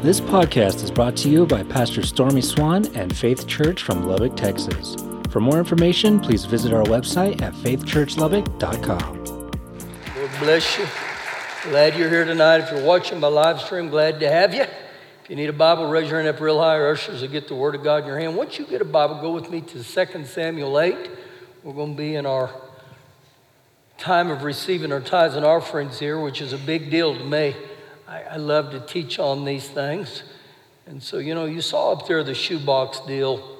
This podcast is brought to you by Pastor Stormy Swan and Faith Church from Lubbock, Texas. For more information, please visit our website at faithchurchlubbock.com. Lord bless you. Glad you're here tonight. If you're watching by live stream, glad to have you. If you need a Bible, raise your hand up real high. Our ushers will get the Word of God in your hand. Once you get a Bible, go with me to 2 Samuel 8. We're going to be in our time of receiving our tithes and offerings here, which is a big deal to me. I, I love to teach on these things. And so, you know, you saw up there the shoebox deal.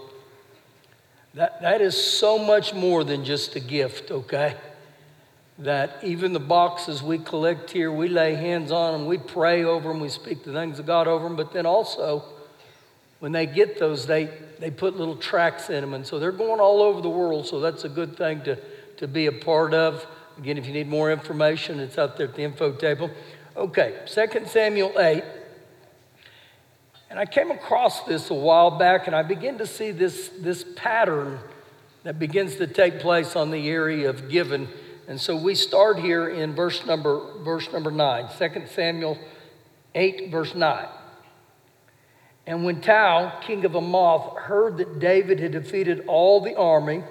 That, that is so much more than just a gift, okay? That even the boxes we collect here, we lay hands on them, we pray over them, we speak the things of God over them, but then also, when they get those, they, they put little tracks in them. And so they're going all over the world, so that's a good thing to, to be a part of. Again, if you need more information, it's out there at the info table. Okay, 2 Samuel 8. And I came across this a while back, and I begin to see this, this pattern that begins to take place on the area of giving. And so we start here in verse number, verse number 9, 2 Samuel 8, verse 9. And when Tou, king of Hamath, heard that David had defeated all the army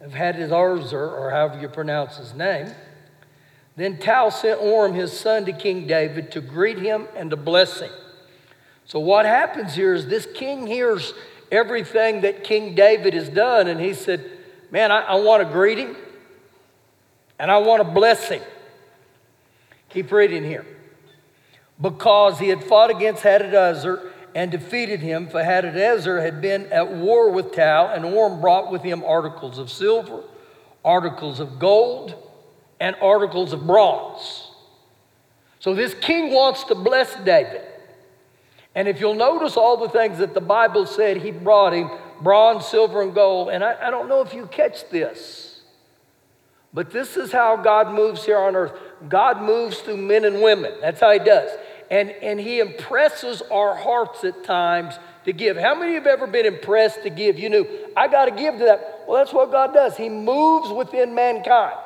of Hadadezer, or however you pronounce his name, then Tal sent Orm, his son, to King David to greet him and to bless him. So, what happens here is this king hears everything that King David has done, and he said, Man, I, I want to greet him and I want to bless him. Keep reading here. Because he had fought against Hadadezer and defeated him, for Hadadezer had been at war with Tal, and Orm brought with him articles of silver, articles of gold, and articles of bronze. So this king wants to bless David. And if you'll notice all the things that the Bible said he brought him bronze, silver, and gold. And I, I don't know if you catch this, but this is how God moves here on earth. God moves through men and women. That's how he does. And, and he impresses our hearts at times to give. How many of you have ever been impressed to give? You knew, I got to give to that. Well, that's what God does. He moves within mankind.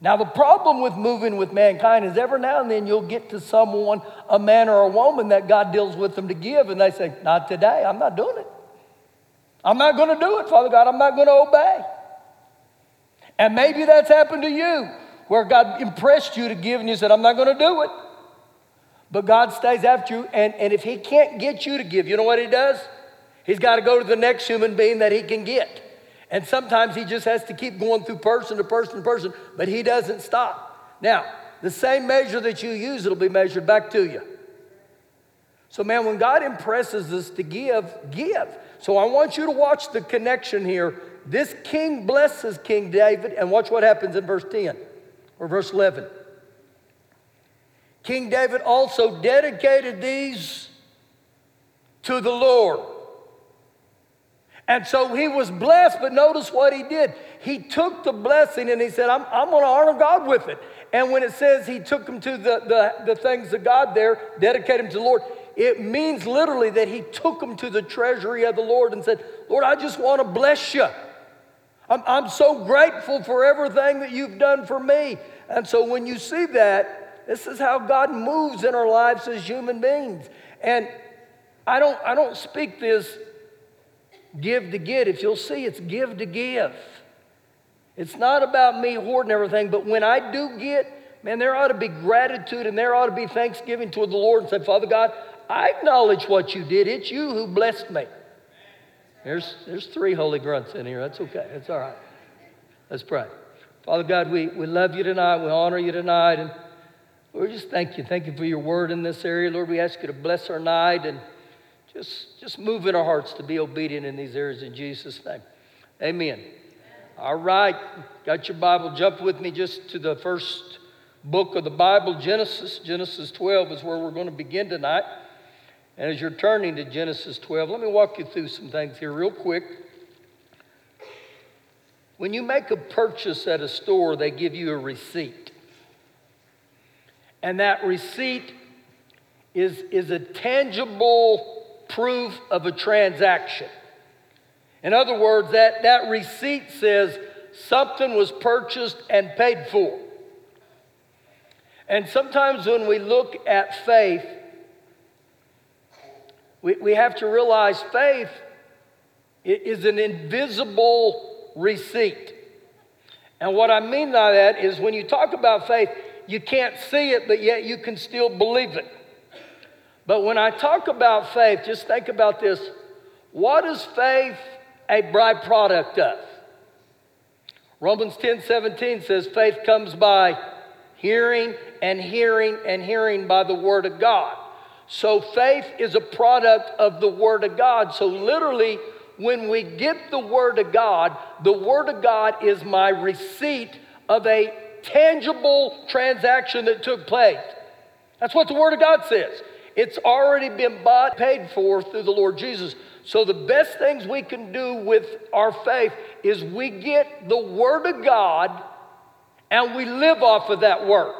Now, the problem with moving with mankind is every now and then you'll get to someone, a man or a woman, that God deals with them to give, and they say, Not today, I'm not doing it. I'm not going to do it, Father God, I'm not going to obey. And maybe that's happened to you, where God impressed you to give, and you said, I'm not going to do it. But God stays after you, and, and if He can't get you to give, you know what He does? He's got to go to the next human being that He can get. And sometimes he just has to keep going through person to person to person, but he doesn't stop. Now, the same measure that you use, it'll be measured back to you. So, man, when God impresses us to give, give. So, I want you to watch the connection here. This king blesses King David, and watch what happens in verse 10 or verse 11. King David also dedicated these to the Lord. And so he was blessed, but notice what he did. He took the blessing and he said, I'm, I'm going to honor God with it. And when it says he took him to the, the, the things of God there, dedicate him to the Lord, it means literally that he took him to the treasury of the Lord and said, Lord, I just want to bless you. I'm, I'm so grateful for everything that you've done for me. And so when you see that, this is how God moves in our lives as human beings. And I don't, I don't speak this give to get. If you'll see, it's give to give. It's not about me hoarding everything, but when I do get, man, there ought to be gratitude and there ought to be thanksgiving toward the Lord and say, Father God, I acknowledge what you did. It's you who blessed me. There's, there's three holy grunts in here. That's okay. That's all right. Let's pray. Father God, we, we love you tonight. We honor you tonight. And Lord, just thank you. Thank you for your word in this area. Lord, we ask you to bless our night and just, just move in our hearts to be obedient in these areas in Jesus' name. Amen. All right, got your Bible. Jump with me just to the first book of the Bible, Genesis. Genesis 12 is where we're going to begin tonight. And as you're turning to Genesis 12, let me walk you through some things here real quick. When you make a purchase at a store, they give you a receipt. And that receipt is, is a tangible proof of a transaction. In other words, that, that receipt says something was purchased and paid for. And sometimes when we look at faith, we, we have to realize faith is an invisible receipt. And what I mean by that is when you talk about faith, you can't see it, but yet you can still believe it. But when I talk about faith, just think about this. What is faith a byproduct of? Romans 10 17 says, faith comes by hearing and hearing and hearing by the Word of God. So faith is a product of the Word of God. So literally, when we get the Word of God, the Word of God is my receipt of a tangible transaction that took place. That's what the Word of God says. It's already been bought, paid for through the Lord Jesus. So, the best things we can do with our faith is we get the Word of God and we live off of that Word.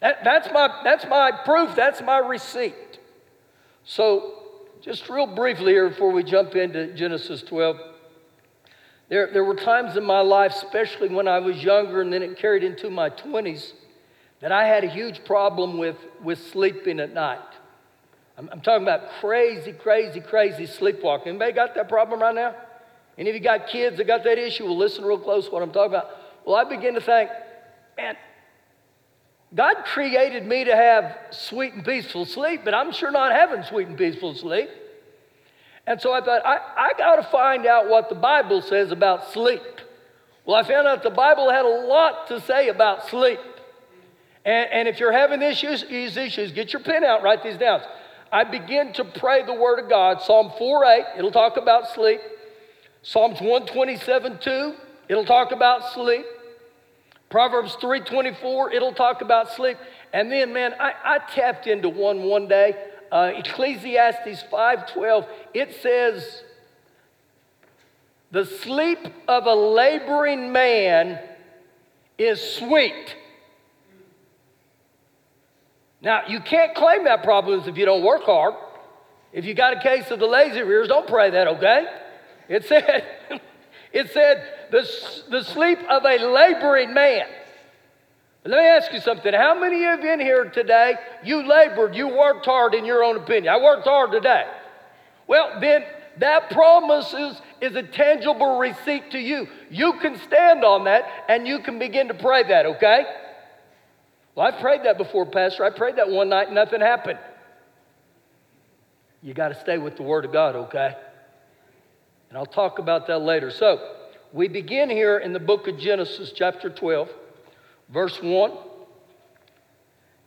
That, that's, my, that's my proof, that's my receipt. So, just real briefly here before we jump into Genesis 12. There, there were times in my life, especially when I was younger and then it carried into my 20s, that I had a huge problem with, with sleeping at night. I'm, I'm talking about crazy, crazy, crazy sleepwalking. Anybody got that problem right now? Any of you got kids that got that issue? Well, listen real close to what I'm talking about. Well, I begin to think, man, God created me to have sweet and peaceful sleep, but I'm sure not having sweet and peaceful sleep. And so I thought, I, I got to find out what the Bible says about sleep. Well, I found out the Bible had a lot to say about sleep. And, and if you're having issues, these issues, get your pen out, write these down. I begin to pray the Word of God. Psalm 4 8, it'll talk about sleep. Psalms 127 2, it'll talk about sleep. Proverbs 3:24, it'll talk about sleep. And then, man, I, I tapped into one one day. Uh, Ecclesiastes 5:12, it says, "The sleep of a laboring man is sweet." Now, you can't claim that problem if you don't work hard. If you got a case of the lazy rears, don't pray that, okay? It said, it said, the, the sleep of a laboring man. Let me ask you something. How many of you in here today, you labored, you worked hard in your own opinion? I worked hard today. Well, then that promise is, is a tangible receipt to you. You can stand on that and you can begin to pray that, okay? Well, I've prayed that before, Pastor. I prayed that one night nothing happened. You got to stay with the Word of God, okay? And I'll talk about that later. So, we begin here in the book of Genesis, chapter 12, verse 1.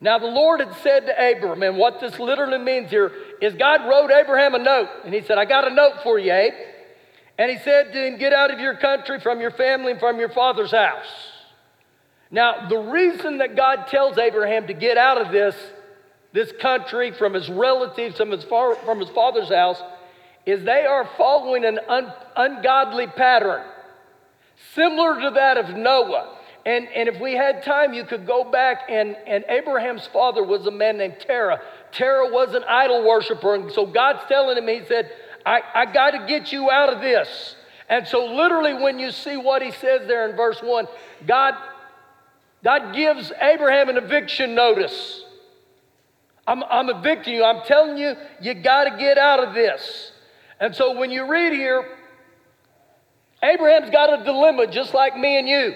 Now, the Lord had said to Abram, and what this literally means here is God wrote Abraham a note, and he said, I got a note for you, Abe. And he said to him, Get out of your country, from your family, and from your father's house. Now, the reason that God tells Abraham to get out of this, this country, from his relatives, from his, far, from his father's house, is they are following an un, ungodly pattern, similar to that of Noah. And, and if we had time, you could go back, and, and Abraham's father was a man named Terah. Terah was an idol worshiper, and so God's telling him, He said, I, I got to get you out of this. And so, literally, when you see what he says there in verse 1, God, God gives Abraham an eviction notice. I'm, I'm evicting you. I'm telling you, you got to get out of this. And so when you read here, Abraham's got a dilemma just like me and you.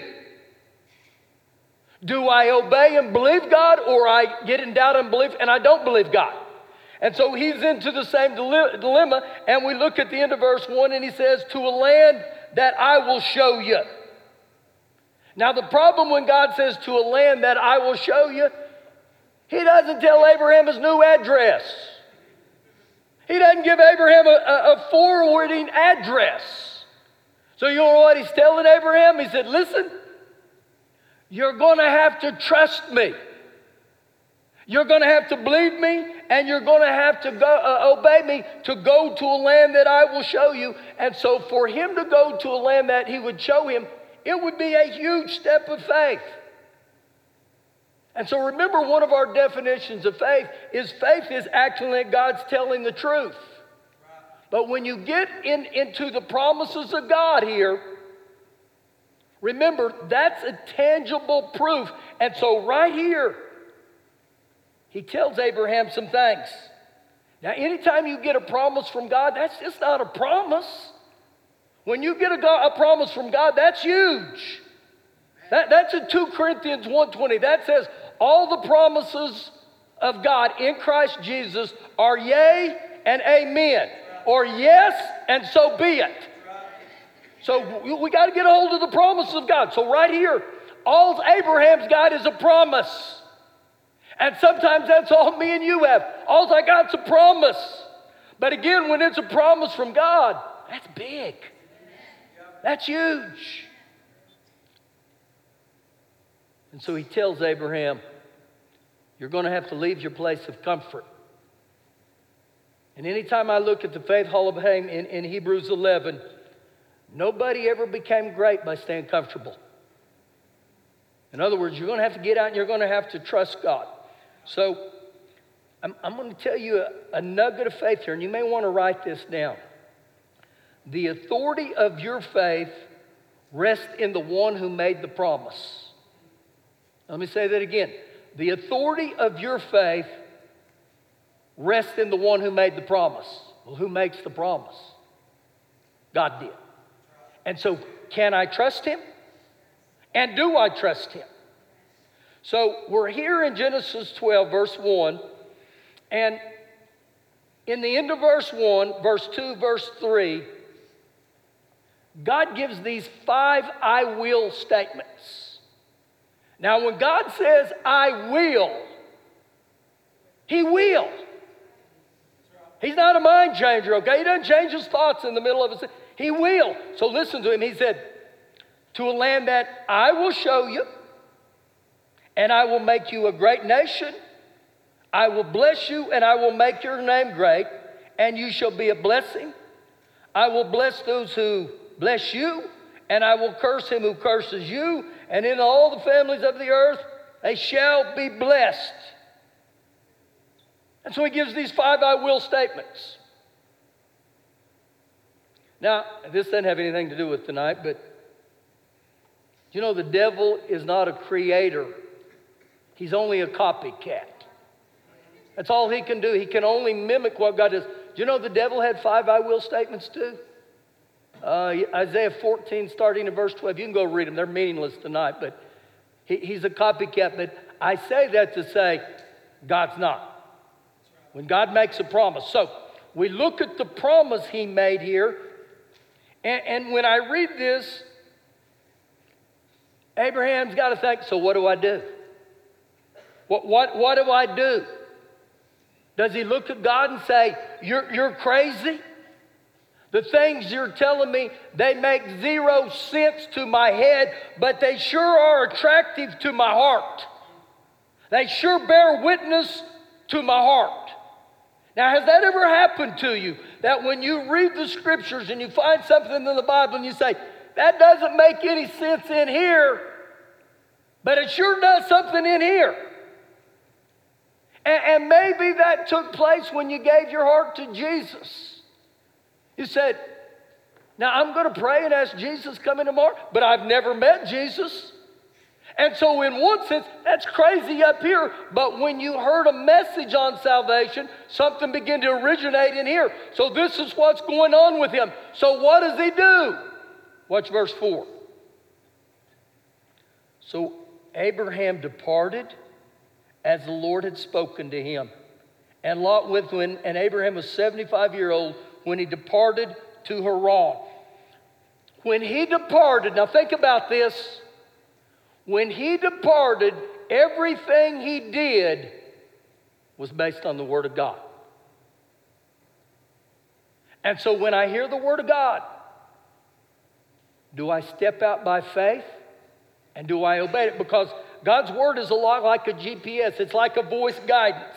Do I obey and believe God, or I get in doubt and belief and I don't believe God? And so he's into the same dilemma. And we look at the end of verse 1 and he says, To a land that I will show you. Now, the problem when God says to a land that I will show you, he doesn't tell Abraham his new address. He doesn't give Abraham a, a, forwarding address. So, you know what he's telling Abraham? He said, Listen, you're going to have to trust me. You're going to have to believe me, and you're going to have to go, uh, obey me to go to a land that I will show you. And so, for him to go to a land that he would show him, it would be a huge step of faith. And so remember, one of our definitions of faith is faith is acting like God's telling the truth. But when you get in, into the promises of God here, remember, that's a tangible proof. And so, right here, he tells Abraham some things. Now, anytime you get a promise from God, that's just not a promise. When you get a, God, a promise from God, that's huge. That, that's in 2 Corinthians 1.20. That says, all the promises of God in Christ Jesus are yea and amen. Or yes, and so be it. So we, got to get a hold of the promises of God. So right here, all Abraham's got is a promise. And sometimes that's all me and you have. All I got's a promise. But again, when it's a promise from God, that's big. That's huge. And so he tells Abraham, You're going to have to leave your place of comfort. And anytime I look at the faith hall of fame in, in Hebrews 11, nobody ever became great by staying comfortable. In other words, you're going to have to get out and you're going to have to trust God. So I'm, I'm going to tell you a, a nugget of faith here, and you may want to write this down. The authority of your faith rests in the one who made the promise. Let me say that again. The authority of your faith rests in the one who made the promise. Well, who makes the promise? God did. And so, can I trust him? And do I trust him? So we're here in Genesis 12, verse 1, and in the end of verse 1, verse 2, verse 3, God gives these five I will statements. Now, when God says, I will, He will. He's not a mind changer, okay? He doesn't change his thoughts in the middle of it. He will. So listen to him. He said, To a land that I will show you and I will make you a great nation. I will bless you, and I will make your name great, and you shall be a blessing. I will bless those who bless you, and I will curse him who curses you, and in all the families of the earth they shall be blessed. And so he gives these five I will statements. Now, this doesn't have anything to do with tonight, but you know the devil is not a creator He's only a copycat. That's all he can do. He can only mimic what God does. Do you know the devil had five I will statements too? Uh, Isaiah 14, starting in verse 12. You can go read them, they're meaningless tonight, but he, he's a copycat. But I say that to say, God's not. When God makes a promise. So we look at the promise he made here, and, and when I read this, Abraham's got to think, so what do I do? What, what, what do I do? Does he look at God and say, You're, you're crazy? The things you're telling me, they make zero sense to my head, but they sure are attractive to my heart. They sure bear witness to my heart. Now, has that ever happened to you? That when you read the scriptures and you find something in the Bible and you say, that doesn't make any sense in here, but it sure does something in here. And, and maybe that took place when you gave your heart to Jesus. You said, Now I'm going to pray and ask Jesus come in tomorrow, but I've never met Jesus. And so, in one sense, that's crazy up here. But when you heard a message on salvation, something began to originate in here. So, this is what's going on with him. So, what does he do? Watch verse 4. So, Abraham departed as the Lord had spoken to him. And Lot with him, and Abraham was 75 year old when he departed to Haran. When he departed, now think about this. When he departed, everything he did was based on the Word of God. And so when I hear the Word of God, do I step out by faith and do I obey it? Because God's word is a lot like a GPS, it's like a voice guidance.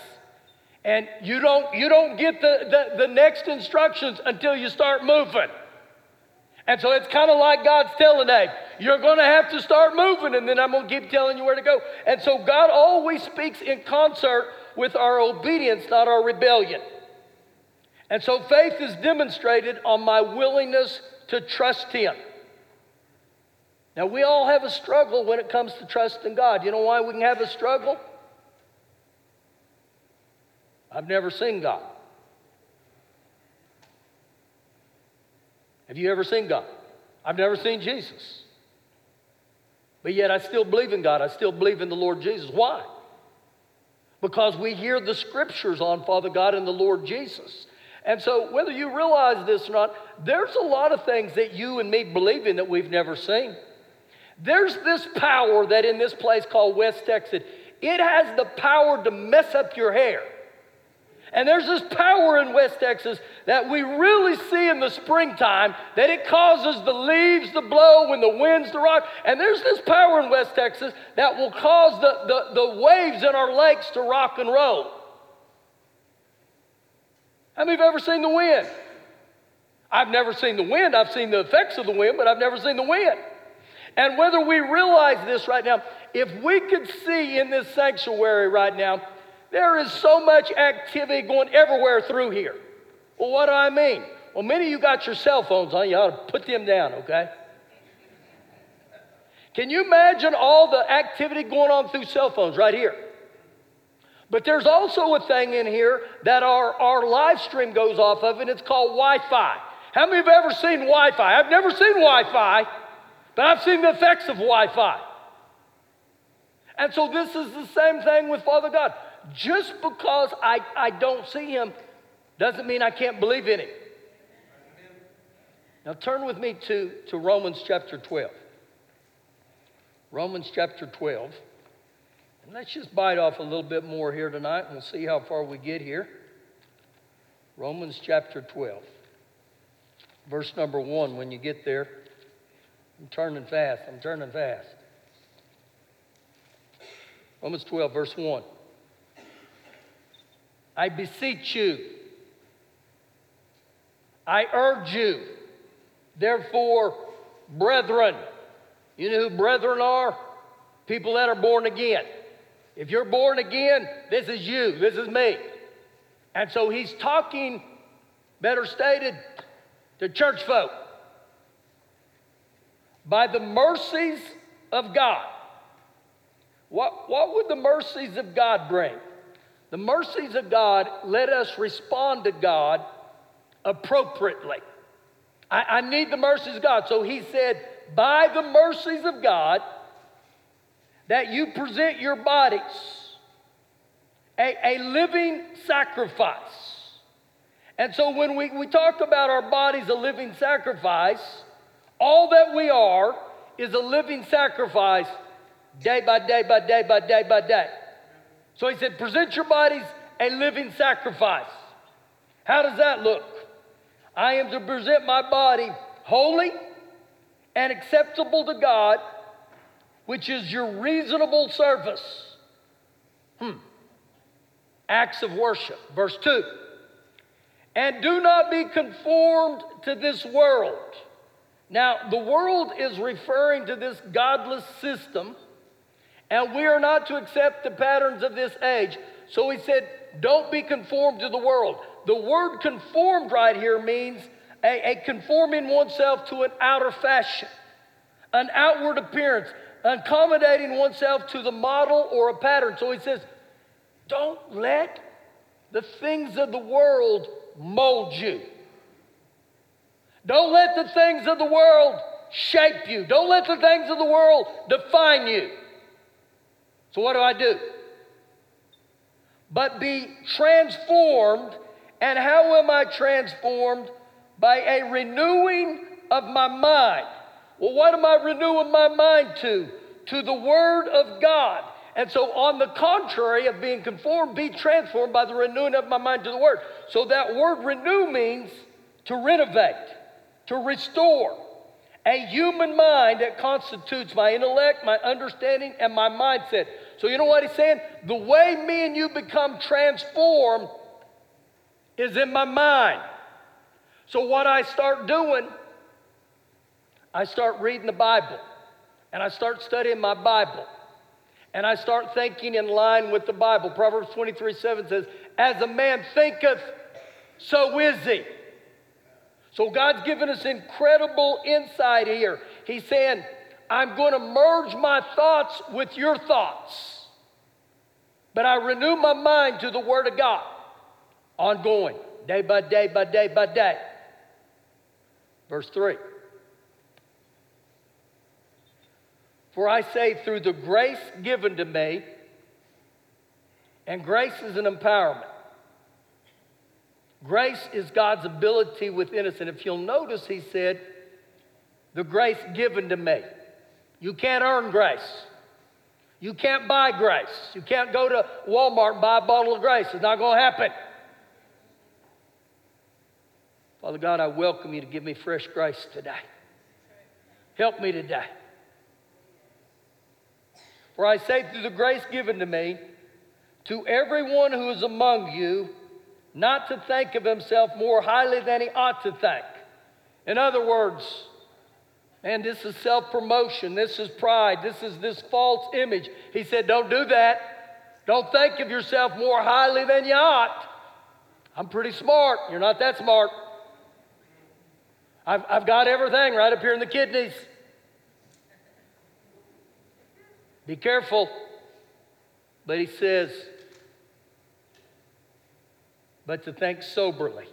And you don't, you don't get the, the, the next instructions until you start moving. And so it's kind of like God's telling Abe, you're going to have to start moving, and then I'm going to keep telling you where to go. And so God always speaks in concert with our obedience, not our rebellion. And so faith is demonstrated on my willingness to trust Him. Now, we all have a struggle when it comes to trusting God. You know why we can have a struggle? I've never seen God. Have you ever seen God? I've never seen Jesus. But yet I still believe in God. I still believe in the Lord Jesus. Why? Because we hear the scriptures on Father God and the Lord Jesus. And so, whether you realize this or not, there's a lot of things that you and me believe in that we've never seen. There's this power that in this place called West Texas, it has the power to mess up your hair. And there's this power in West Texas that we really see in the springtime that it causes the leaves to blow when the winds to rock. And there's this power in West Texas that will cause the, the, the waves in our lakes to rock and roll. How many have ever seen the wind? I've never seen the wind. I've seen the effects of the wind, but I've never seen the wind. And whether we realize this right now, if we could see in this sanctuary right now, there is so much activity going everywhere through here. Well, what do I mean? Well, many of you got your cell phones on. You ought to put them down, okay? Can you imagine all the activity going on through cell phones right here? But there's also a thing in here that our, our live stream goes off of, and it's called Wi Fi. How many have ever seen Wi Fi? I've never seen Wi Fi, but I've seen the effects of Wi Fi. And so this is the same thing with Father God. Just because I, I don't see him doesn't mean I can't believe in him. Now turn with me to, to Romans chapter 12. Romans chapter 12. And let's just bite off a little bit more here tonight and we'll see how far we get here. Romans chapter 12, verse number 1. When you get there, I'm turning fast. I'm turning fast. Romans 12, verse 1. I beseech you, I urge you, therefore, brethren, you know who brethren are? People that are born again. If you're born again, this is you, this is me. And so he's talking, better stated, to church folk. By the mercies of God. What, what would the mercies of God bring? The mercies of God let us respond to God appropriately. I, I need the mercies of God. So he said, by the mercies of God, that you present your bodies a, a living sacrifice. And so when we, we talk about our bodies a living sacrifice, all that we are is a living sacrifice day by day by day by day by day. So he said, present your bodies a living sacrifice. How does that look? I am to present my body holy and acceptable to God which is your reasonable service. Hmm. Acts of worship. Verse 2. And do not be conformed to this world. Now, the world is referring to this godless system, and we are not to accept the patterns of this age. So he said, don't be conformed to the world. The word conformed right here means a, a conforming oneself to an outer fashion, an outward appearance, accommodating oneself to the model or a pattern. So he says, don't let the things of the world mold you. Don't let the things of the world shape you. Don't let the things of the world define you. So, what do I do? But be transformed. And how am I transformed? By a renewing of my mind. Well, what am I renewing my mind to? To the Word of God. And so, on the contrary of being conformed, be transformed by the renewing of my mind to the Word. So, that word renew means to renovate, to restore. A human mind that constitutes my intellect, my understanding, and my mindset. So, you know what he's saying? The way me and you become transformed is in my mind. So, what I start doing I start reading the Bible and I start studying my Bible and I start thinking in line with the Bible. Proverbs 23 7 says, As a man thinketh, so is he. So God's given us incredible insight here. He's saying, I'm going to merge my thoughts with your thoughts, but I renew my mind to the Word of God ongoing, day by day by day by day. Verse 3. For I say, through the grace given to me, and grace is an empowerment. Grace is God's ability within us. And if you'll notice, he said, the grace given to me. You can't earn grace. You can't buy grace. You can't go to Walmart and buy a bottle of grace. It's not going to happen. Father God, I welcome you to give me fresh grace today. Help me today. For I say, through the grace given to me, to everyone who is among you, not to think of himself more highly than he ought to think. In other words, and this is self promotion, this is pride, this is this false image. He said, Don't do that. Don't think of yourself more highly than you ought. I'm pretty smart. You're not that smart. I've, I've got everything right up here in the kidneys. Be careful. But he says, but to think soberly,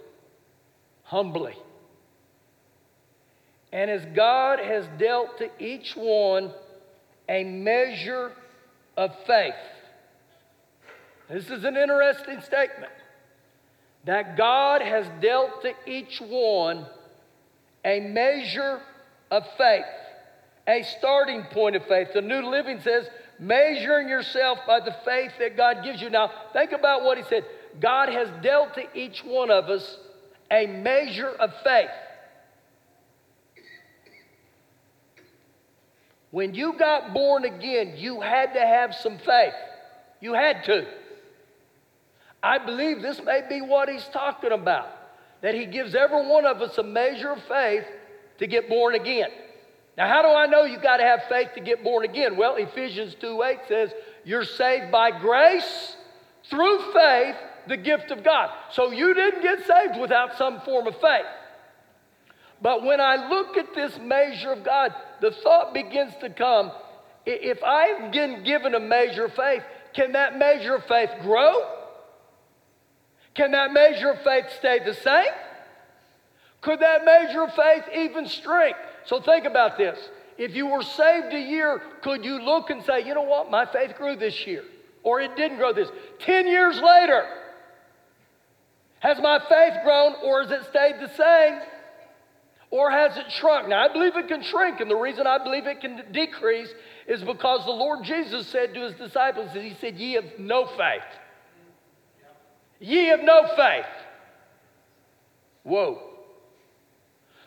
humbly. And as God has dealt to each one a measure of faith, this is an interesting statement that God has dealt to each one a measure of faith, a starting point of faith. The New Living says, measuring yourself by the faith that God gives you. Now, think about what he said. God has dealt to each one of us a measure of faith. When you got born again, you had to have some faith. You had to. I believe this may be what he's talking about that he gives every one of us a measure of faith to get born again. Now, how do I know you got to have faith to get born again? Well, Ephesians 2 8 says, You're saved by grace through faith the gift of God. So you didn't get saved without some form of faith. But when I look at this measure of God, the thought begins to come if I've been given a measure of faith, can that measure of faith grow? Can that measure of faith stay the same? Could that measure of faith even shrink? So think about this. If you were saved a year, could you look and say, you know what, my faith grew this year? Or it didn't grow this. Ten years later, has my faith grown or has it stayed the same? Or has it shrunk? Now, I believe it can shrink, and the reason I believe it can decrease is because the Lord Jesus said to his disciples, that He said, Ye have no faith. Ye have no faith. Whoa.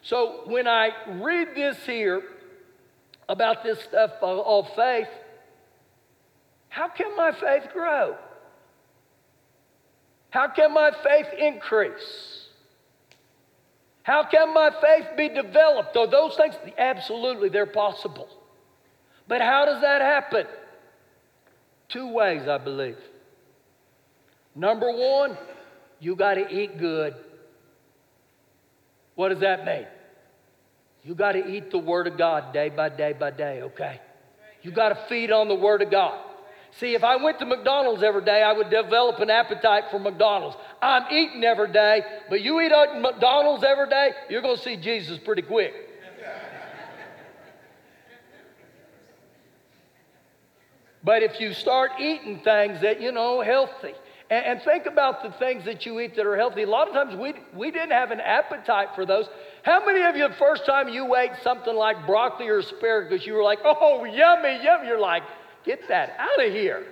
So when I read this here about this stuff of faith, how can my faith grow? How can my faith increase? How can my faith be developed? Though those things, absolutely, they're possible. But how does that happen? Two ways, I believe. Number one, you got to eat good. What does that mean? You got to eat the Word of God day by day by day, okay? You got to feed on the Word of God. See, if I went to McDonald's every day, I would develop an appetite for McDonald's. I'm eating every day, but you eat at McDonald's every day, you're going to see Jesus pretty quick. but if you start eating things that, you know, healthy, and, and, think about the things that you eat that are healthy. A lot of times we, we didn't have an appetite for those. How many of you, the first time you ate something like broccoli or asparagus, you were like, oh, yummy, yummy? You're like, Get that out of here.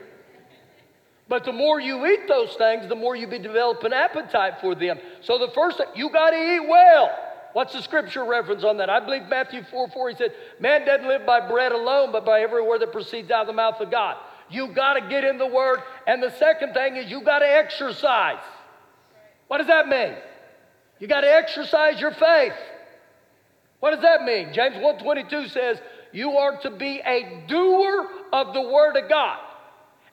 But the more you eat those things, the more you be develop an appetite for them. So the first thing, you got to eat well. What's the scripture reference on that? I believe Matthew 4 4, he said, Man doesn't live by bread alone, but by every word that proceeds out of the mouth of God. You got to get in the word. And the second thing is you got to exercise. What does that mean? You got to exercise your faith. What does that mean? James 1:22 says, you are to be a doer of the Word of God.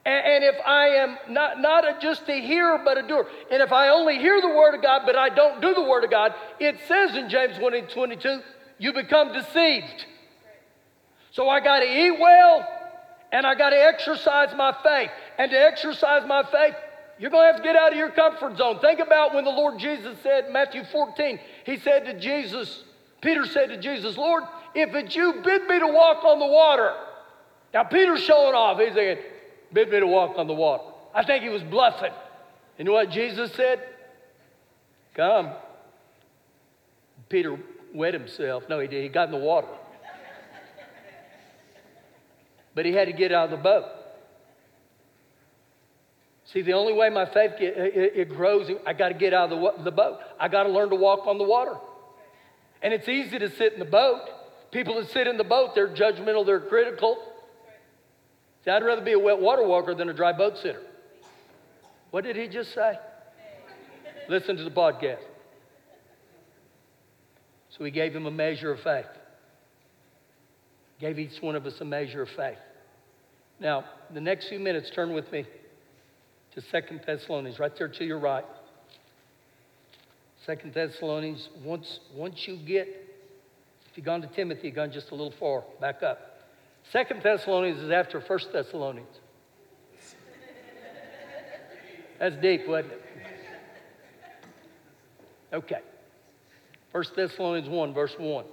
And, if I am not, not a, just a hearer, but a doer, and if I only hear the Word of God, but I don't do the Word of God, it says in James 1 and 22, you become deceived. So I got to eat well, and I got to exercise my faith. And to exercise my faith, you're going to have to get out of your comfort zone. Think about when the Lord Jesus said, Matthew 14, he said to Jesus, Peter said to Jesus, Lord, if it's you, bid me to walk on the water. Now, Peter's showing off. He's saying, bid me to walk on the water. I think he was bluffing. You know what Jesus said? Come. Peter wet himself. No, he did. He got in the water. but he had to get out of the boat. See, the only way my faith get, it, it grows, I got to get out of the, the boat. I got to learn to walk on the water. And it's easy to sit in the boat. People that sit in the boat, they're judgmental, they're critical. See, I'd rather be a wet water walker than a dry boat sitter. What did he just say? Listen to the podcast. So he gave him a measure of faith. Gave each one of us a measure of faith. Now, the next few minutes, turn with me to Second Thessalonians, right there to your right. Second Thessalonians, once, once you get, if you've gone to Timothy, you've gone just a little far, back up. Second Thessalonians is after First Thessalonians. That's deep, wasn't it? Okay. First Thessalonians 1, verse 1.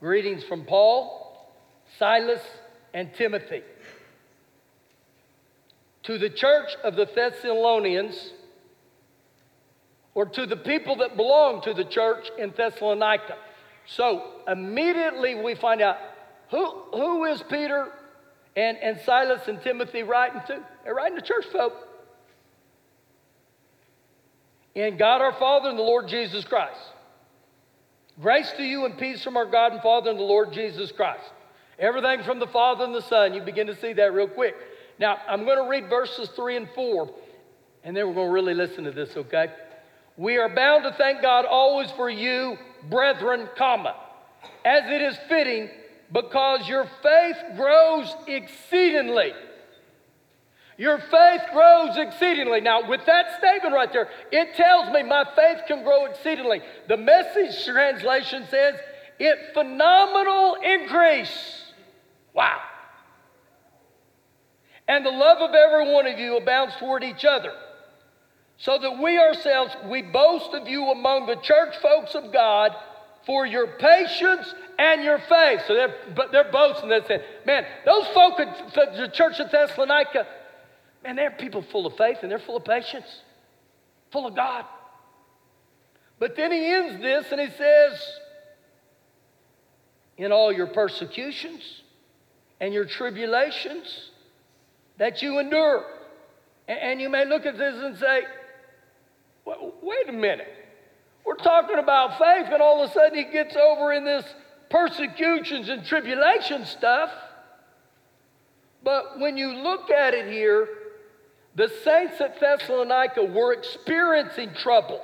Greetings from Paul, Silas, and Timothy. To the church of the Thessalonians, or to the people that belong to the church in Thessalonica. So immediately we find out who, who is Peter and, and Silas and Timothy writing to? They're writing to church folk in God our Father and the Lord Jesus Christ. Grace to you and peace from our God and Father and the Lord Jesus Christ. Everything from the Father and the Son. You begin to see that real quick. Now, I'm going to read verses 3 and 4, and then we're going to really listen to this, okay? We are bound to thank God always for you, brethren, comma, as it is fitting, because your faith grows exceedingly your faith grows exceedingly. Now, with that statement right there, it tells me my faith can grow exceedingly. The message translation says, it phenomenal increase. Wow. And the love of every one of you abounds toward each other, so that we ourselves, we boast of you among the church folks of God for your patience and your faith. So they're, but they're boasting. They said, man, those folk at the church of Thessalonica, Man, they're people full of faith and they're full of patience, full of God. But then he ends this and he says, In all your persecutions and your tribulations that you endure. And you may look at this and say, Wait a minute. We're talking about faith, and all of a sudden he gets over in this persecutions and tribulation stuff. But when you look at it here, the saints at Thessalonica were experiencing trouble.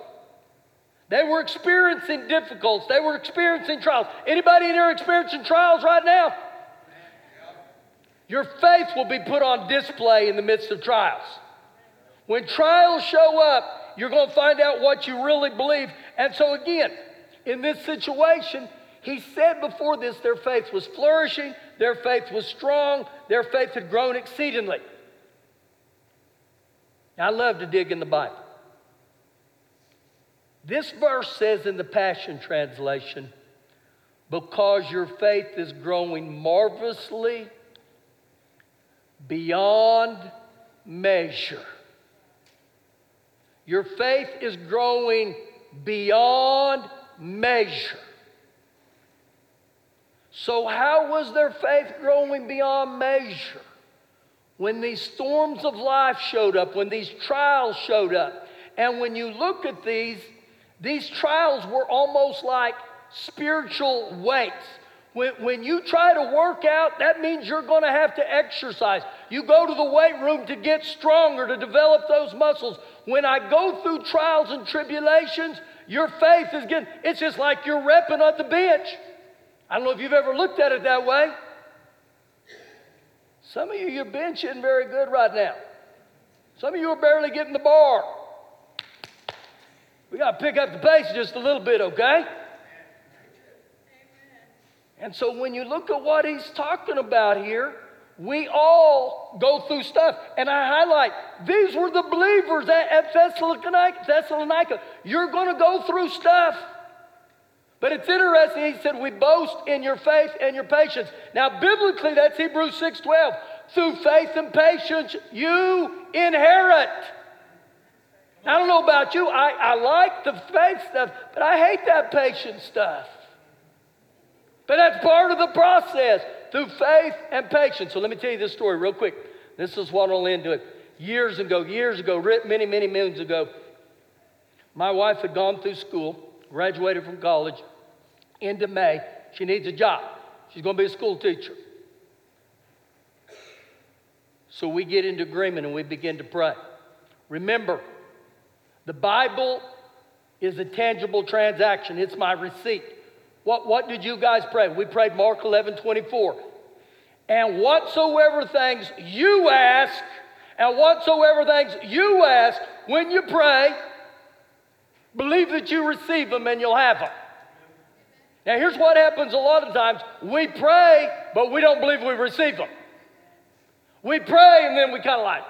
They were experiencing difficulties. They were experiencing trials. Anybody in here experiencing trials right now? Your faith will be put on display in the midst of trials. When trials show up, you're going to find out what you really believe. And so, again, in this situation, he said before this their faith was flourishing, their faith was strong, their faith had grown exceedingly. I love to dig in the Bible. This verse says in the Passion Translation, because your faith is growing marvelously beyond measure. Your faith is growing beyond measure. So, how was their faith growing beyond measure? when these storms of life showed up, when these trials showed up. And when you look at these, these trials were almost like spiritual weights. When, when you try to work out, that means you're going to have to exercise. You go to the weight room to get stronger, to develop those muscles. When I go through trials and tribulations, your faith is getting, it's just like you're repping on the bench. I don't know if you've ever looked at it that way. Some of you, your bench isn't very good right now. Some of you are barely getting the bar. We got to pick up the pace just a little bit, okay? And so when you look at what he's talking about here, We all go through stuff. And I highlight these were the believers at, Thessalonica, Thessalonica. You're going to go through stuff. But it's interesting, he said, we boast in your faith and your patience. Now, biblically, that's Hebrews 6:12. Through faith and patience, you inherit. I don't know about you, I, I like the faith stuff, but I hate that patience stuff. But that's part of the process through faith and patience. So let me tell you this story real quick. This is what I'll end it. Years ago, years ago, many, many moons ago, my wife had gone through school, graduated from college, into May. She needs a job. She's going to be a school teacher. So we get into agreement and we begin to pray. Remember, the Bible is a tangible transaction, it's my receipt. What, what did you guys pray? We prayed Mark 11 24. And whatsoever things you ask, and whatsoever things you ask when you pray, believe that you receive them and you'll have them. Now, here's what happens a lot of times we pray, but we don't believe we receive them. We pray, and then we kind of like.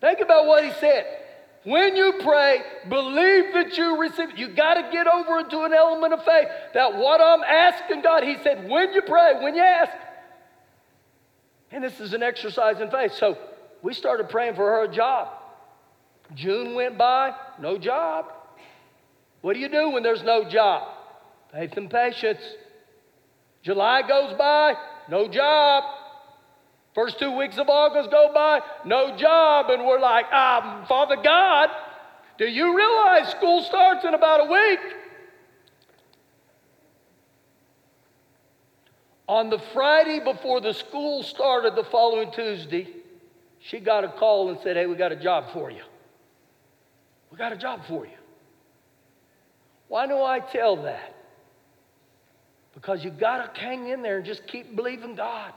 Think about what he said. When you pray, believe that you receive. You got to get over into an element of faith that what I'm asking God, He said, when you pray, when you ask. And this is an exercise in faith. So we started praying for her a job. June went by, no job. What do you do when there's no job? Faith and patience. July goes by, no job. First two weeks of August go by, no job. And we're like, um, Father God, do you realize school starts in about a week? On the Friday before the school started the following Tuesday, she got a call and said, Hey, we got a job for you. We got a job for you. Why do I tell that? Because you got to hang in there and just keep believing God.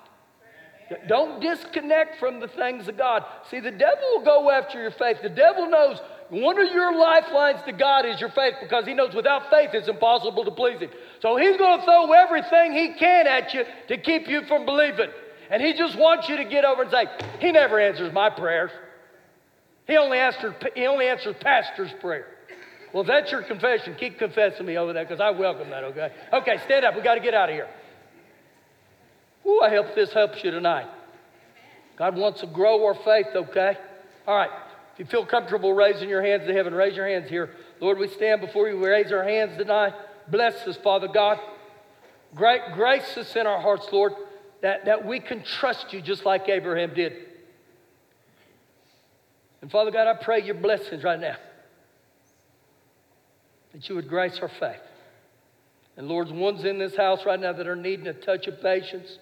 Don't disconnect from the things of God. See, the devil will go after your faith. The devil knows one of your lifelines to God is your faith because he knows without faith it's impossible to please him. So he's going to throw everything he can at you to keep you from believing. And he just wants you to get over and say, He never answers my prayers. He only answers, he only answers pastor's prayer. Well, if that's your confession, keep confessing me over that because I welcome that, okay? Okay, stand up. We got to get out of here. Ooh, I hope this helps you tonight. God wants to grow our faith, okay? All right. If you feel comfortable raising your hands to heaven, raise your hands here. Lord, we stand before you. We raise our hands tonight. Bless us, Father God. Great grace us in our hearts, Lord, that, that we can trust you just like Abraham did. And Father God, I pray your blessings right now that you would grace our faith. And Lord, ones in this house right now that are needing a touch of patience,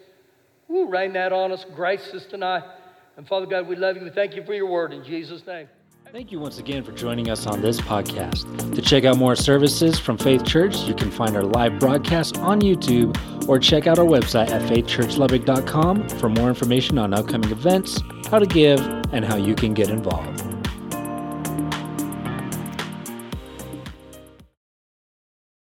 woo, rain that on us, grace us tonight. And Father God, we love you. We thank you for your word in Jesus' name. Thank you once again for joining us on this podcast. To check out more services from Faith Church, you can find our live broadcast on YouTube or check out our website at faithchurchlubbock.com for more information on upcoming events, how to give, and how you can get involved.